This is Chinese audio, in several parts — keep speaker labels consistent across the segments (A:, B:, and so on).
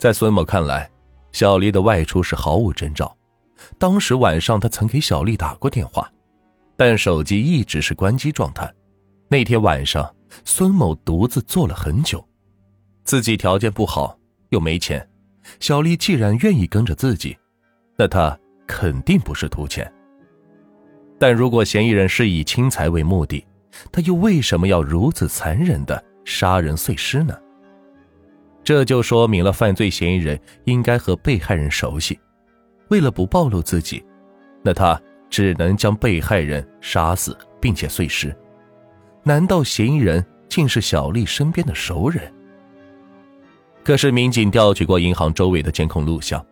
A: 在孙某看来，小丽的外出是毫无征兆。当时晚上，他曾给小丽打过电话，但手机一直是关机状态。那天晚上，孙某独自坐了很久，自己条件不好，又没钱。小丽既然愿意跟着自己，那他肯定不是图钱。但如果嫌疑人是以侵财为目的，他又为什么要如此残忍的杀人碎尸呢？这就说明了犯罪嫌疑人应该和被害人熟悉。为了不暴露自己，那他只能将被害人杀死并且碎尸。难道嫌疑人竟是小丽身边的熟人？可是民警调取过银行周围的监控录像，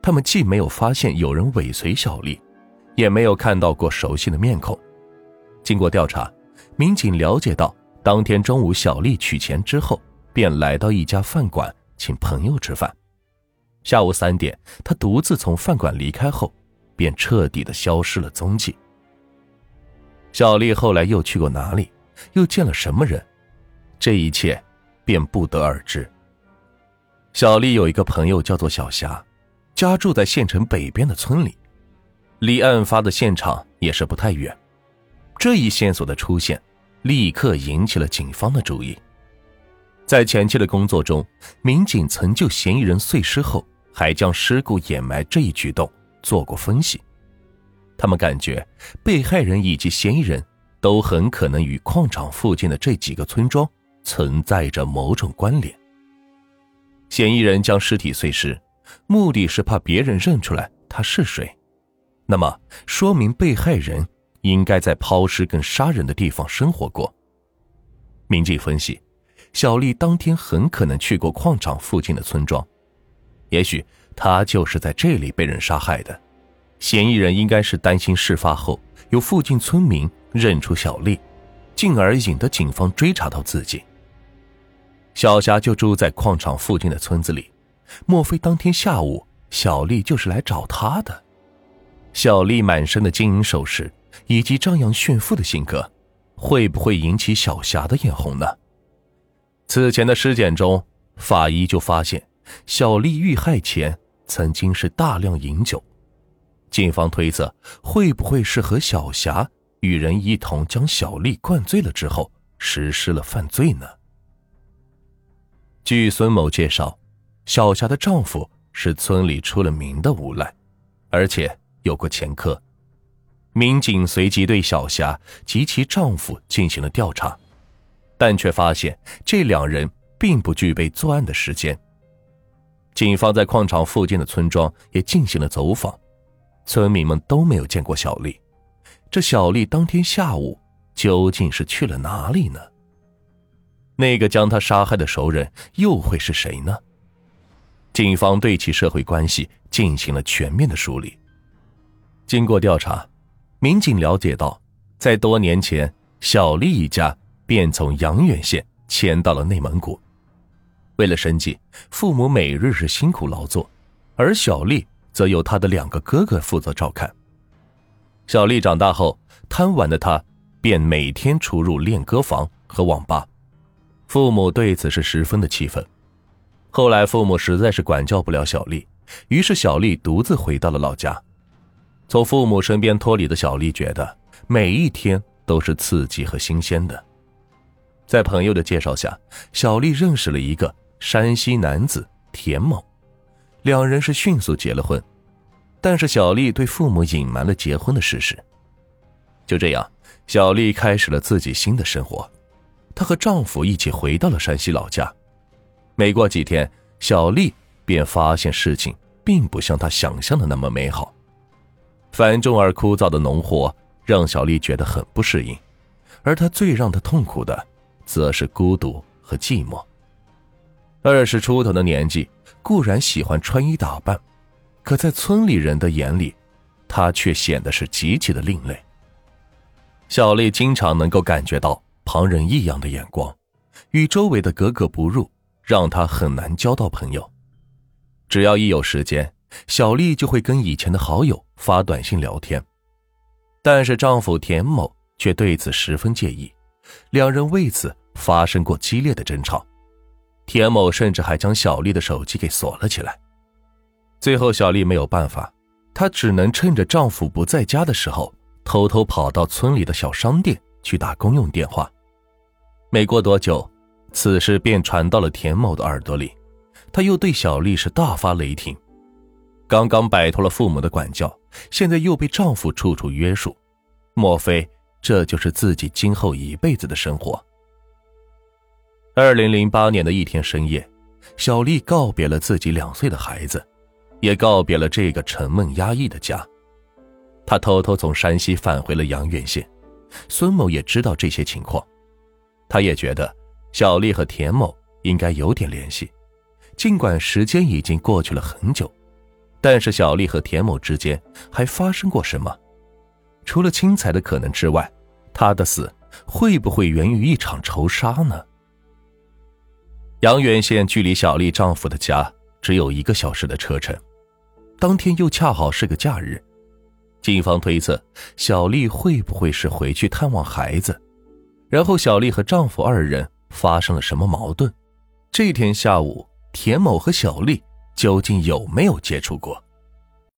A: 他们既没有发现有人尾随小丽，也没有看到过熟悉的面孔。经过调查，民警了解到，当天中午小丽取钱之后。便来到一家饭馆请朋友吃饭。下午三点，他独自从饭馆离开后，便彻底的消失了踪迹。小丽后来又去过哪里，又见了什么人，这一切便不得而知。小丽有一个朋友叫做小霞，家住在县城北边的村里，离案发的现场也是不太远。这一线索的出现，立刻引起了警方的注意。在前期的工作中，民警曾就嫌疑人碎尸后还将尸骨掩埋这一举动做过分析。他们感觉被害人以及嫌疑人都很可能与矿场附近的这几个村庄存在着某种关联。嫌疑人将尸体碎尸，目的是怕别人认出来他是谁，那么说明被害人应该在抛尸跟杀人的地方生活过。民警分析。小丽当天很可能去过矿场附近的村庄，也许她就是在这里被人杀害的。嫌疑人应该是担心事发后有附近村民认出小丽，进而引得警方追查到自己。小霞就住在矿场附近的村子里，莫非当天下午小丽就是来找他的？小丽满身的金银首饰以及张扬炫富的性格，会不会引起小霞的眼红呢？此前的尸检中，法医就发现小丽遇害前曾经是大量饮酒。警方推测，会不会是和小霞与人一同将小丽灌醉了之后实施了犯罪呢？据孙某介绍，小霞的丈夫是村里出了名的无赖，而且有过前科。民警随即对小霞及其丈夫进行了调查。但却发现这两人并不具备作案的时间。警方在矿场附近的村庄也进行了走访，村民们都没有见过小丽。这小丽当天下午究竟是去了哪里呢？那个将她杀害的熟人又会是谁呢？警方对其社会关系进行了全面的梳理。经过调查，民警了解到，在多年前，小丽一家。便从阳原县迁到了内蒙古。为了生计，父母每日是辛苦劳作，而小丽则由她的两个哥哥负责照看。小丽长大后，贪玩的她便每天出入练歌房和网吧，父母对此是十分的气愤。后来，父母实在是管教不了小丽，于是小丽独自回到了老家。从父母身边脱离的小丽，觉得每一天都是刺激和新鲜的。在朋友的介绍下，小丽认识了一个山西男子田某，两人是迅速结了婚。但是小丽对父母隐瞒了结婚的事实。就这样，小丽开始了自己新的生活。她和丈夫一起回到了山西老家。没过几天，小丽便发现事情并不像她想象的那么美好。繁重而枯燥的农活让小丽觉得很不适应，而她最让她痛苦的。则是孤独和寂寞。二十出头的年纪，固然喜欢穿衣打扮，可在村里人的眼里，她却显得是极其的另类。小丽经常能够感觉到旁人异样的眼光，与周围的格格不入，让她很难交到朋友。只要一有时间，小丽就会跟以前的好友发短信聊天，但是丈夫田某却对此十分介意。两人为此发生过激烈的争吵。田某甚至还将小丽的手机给锁了起来。最后，小丽没有办法，她只能趁着丈夫不在家的时候，偷偷跑到村里的小商店去打公用电话。没过多久，此事便传到了田某的耳朵里，他又对小丽是大发雷霆。刚刚摆脱了父母的管教，现在又被丈夫处处约束，莫非这就是自己今后一辈子的生活？二零零八年的一天深夜，小丽告别了自己两岁的孩子，也告别了这个沉闷压抑的家。她偷偷从山西返回了阳原县。孙某也知道这些情况，他也觉得小丽和田某应该有点联系，尽管时间已经过去了很久，但是小丽和田某之间还发生过什么？除了轻财的可能之外，他的死会不会源于一场仇杀呢？阳原县距离小丽丈夫的家只有一个小时的车程，当天又恰好是个假日，警方推测小丽会不会是回去探望孩子，然后小丽和丈夫二人发生了什么矛盾？这天下午，田某和小丽究竟有没有接触过？